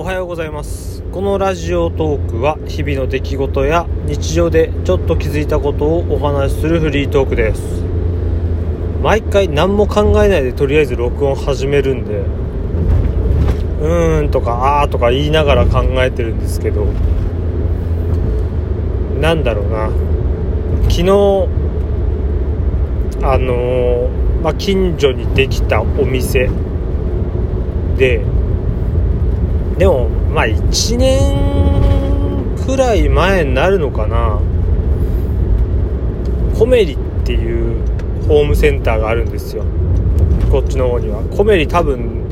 おはようございます。このラジオトークは日々の出来事や日常でちょっと気づいたことをお話しするフリートークです。毎回何も考えないでとりあえず録音始めるんでうーんとかあーとか言いながら考えてるんですけどなんだろうな。昨日あのー、まあ、近所にできたお店ででもまあ1年くらい前になるのかな。コメリっていうホームセンターがあるんですよ。こっちの方には。コメリ多分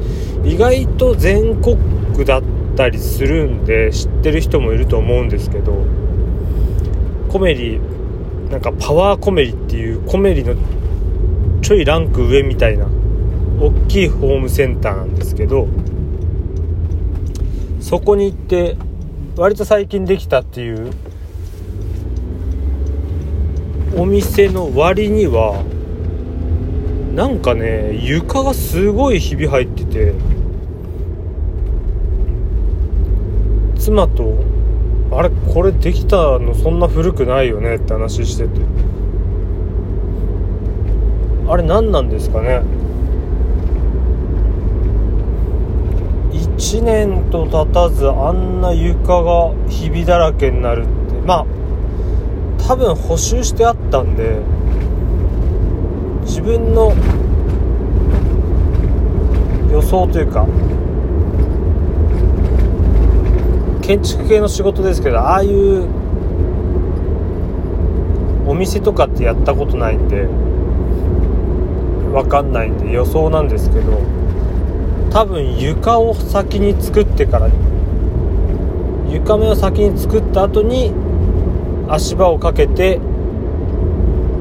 意外と全国区だったりするんで知ってる人もいると思うんですけど。コメリなんかパワーコメリっていうコメリのちょいランク上みたいな大きいホームセンターなんですけどそこに行って割と最近できたっていうお店の割にはなんかね床がすごいひび入ってて妻と「あれこれできたのそんな古くないよね」って話しててあれ何なんですかね？1年と経たずあんな床がひびだらけになるって。まあ多分補修してあったんで自分の予想というか建築系の仕事ですけどああいうお店とかってやったことないんで分かんないんで予想なんですけど多分床を先に作ってから床面を先に作った後に足場をかけて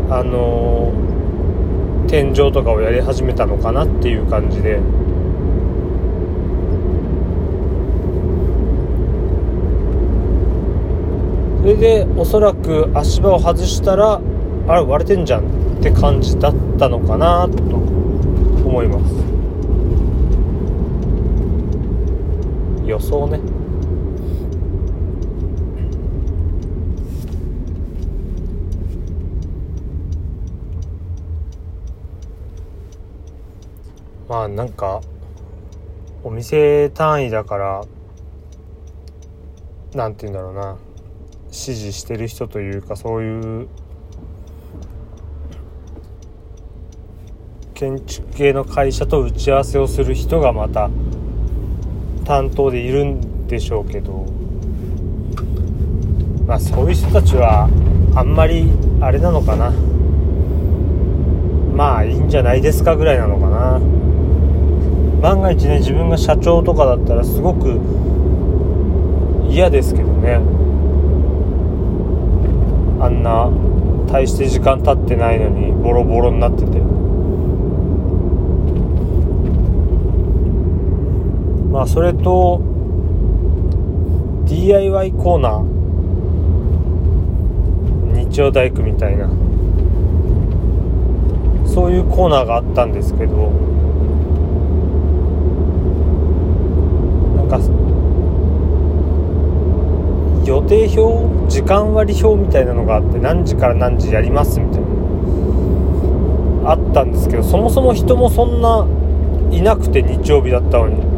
あのー、天井とかをやり始めたのかなっていう感じで。それでおそらく足場を外したらあれ割れてんじゃんって感じだったのかなと思います。予想ね。まあなんかお店単位だからなんて言うんだろうな。指示してる人というかそういう建築系の会社と打ち合わせをする人がまた担当でいるんでしょうけどまあそういう人たちはあんまりあれなのかな。まあいいんじゃないですかぐらいなのかな。万が一ね自分が社長とかだったらすごく嫌ですけどね。あんな大して時間経ってないのにボロボロになってて。まあそれと DIY コーナー。日曜大工みたいな。そういうコーナーがあったんですけど。なんか予定表時間割表みたいなのがあって何時から何時やりますみたいな。あったんですけどそもそも人もそんないなくて日曜日だったのに。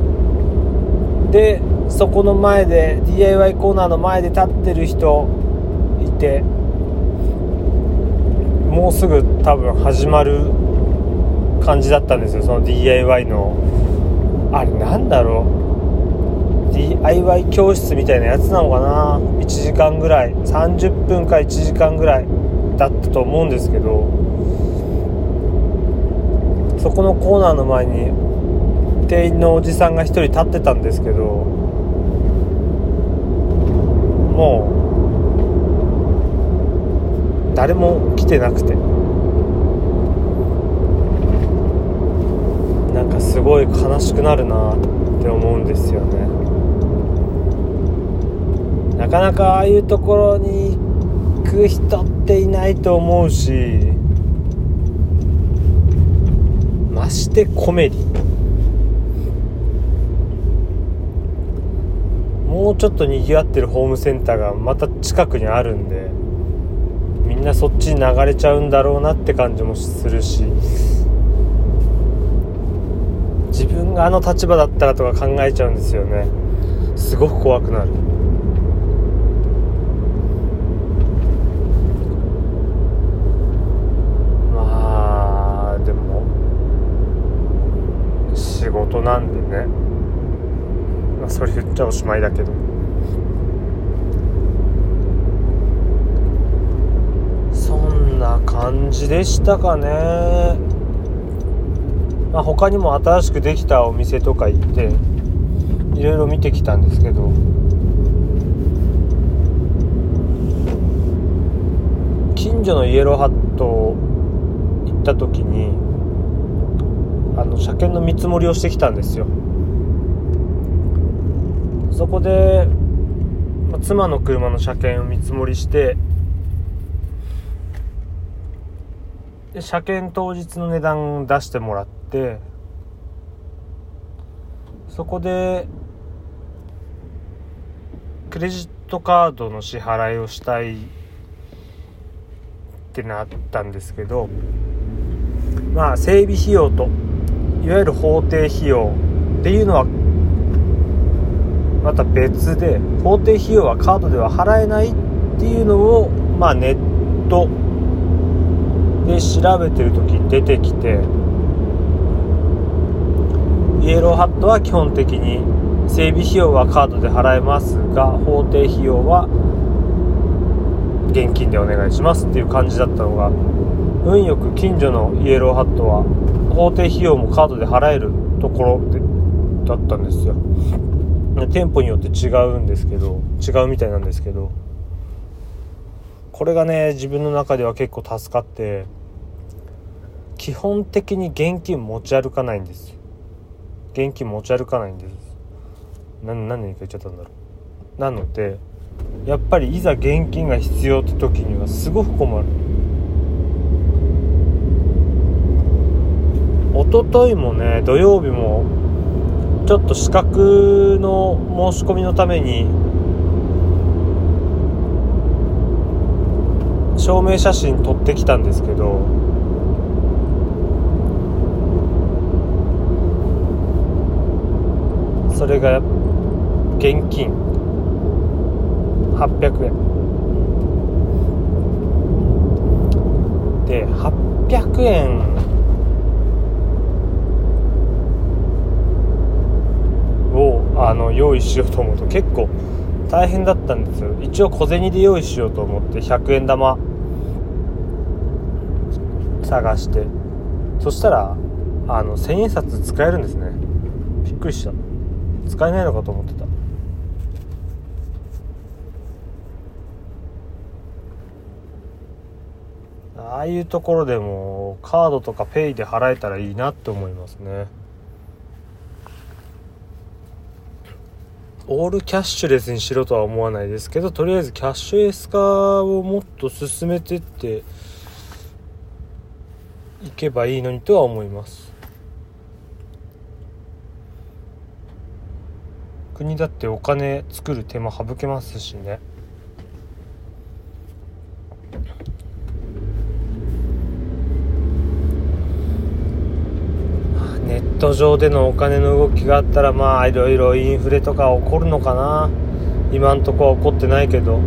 でそこの前で DIY コーナーの前で立ってる人いてもうすぐ多分始まる感じだったんですよその DIY の。あれなんだろう？DIY 教室みたいなやつなのかな？1時間ぐらい30分か1時間ぐらいだったと思うんですけどそこのコーナーの前に店員のおじさんが1人立ってたんですけどもう誰も来てなくて。なんかすごい悲しくなるなって思うんですよね。なかなかああいうところに行く人っていないと思うしましてコメディ。もうちょっとにぎわってるホームセンターがまた近くにあるんでみんなそっちに流れちゃうんだろうなって感じもするし自分があの立場だったらとか考えちゃうんですよね。すごく怖くなる。まあでも仕事なんでね。それ言っちゃおしまいだけど。そんな感じでしたかね。まあ他にも新しくできたお店とか行っていろいろ見てきたんですけど。近所のイエローハット行った時にあの車検の見積もりをしてきたんですよ。そこで、まあ、妻の車の車検を見積もりしてで車検当日の値段出してもらってそこでクレジットカードの支払いをしたいってなったんですけどまあ整備費用といわゆる法定費用っていうのはまた別で法定費用はカードでは払えないっていうのをまあネットで調べてる時出てきてイエローハットは基本的に整備費用はカードで払えますが法定費用は現金でお願いしますっていう感じだったのが運よく近所のイエローハットは法定費用もカードで払えるところでだったんですよ。店舗によって違うんですけど違うみたいなんですけどこれがね自分の中では結構助かって基本的に現金持ち歩かないんです。現金持ち歩かないんです。何何年か言っちゃったんだろう。なのでやっぱりいざ現金が必要って時にはすごく困る。一昨日もね土曜日もちょっと資格の申し込みのために証明写真撮ってきたんですけどそれが現金800円。で800円をあ用意しようと思うと結構大変だったんですよ。一応小銭で用意しようと思って100円玉探して。そしたらあの1000円札使えるんですね。びっくりした。使えないのかと思ってた。ああいうところでもカードとかペイで払えたらいいなって思いますね。オールキャッシュレスにしろとは思わないですけどとりあえずキャッシュレス化をもっと進めてっていけばいいのにとは思います。国だってお金作る手間省けますしねネット上でのお金の動きがあったらまあいろいろインフレとか起こるのかな。今んとこは起こってないけど。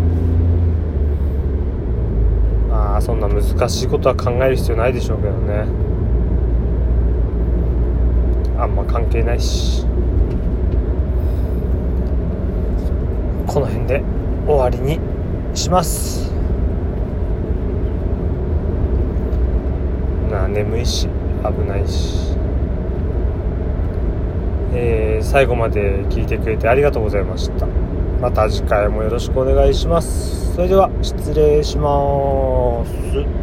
まあそんな難しいことは考える必要ないでしょうけどね。あんま関係ないし。この辺で終わりにします。な眠いし危ないし。えー、最後まで聞いてくれてありがとうございました。また次回もよろしくお願いします。それでは失礼します。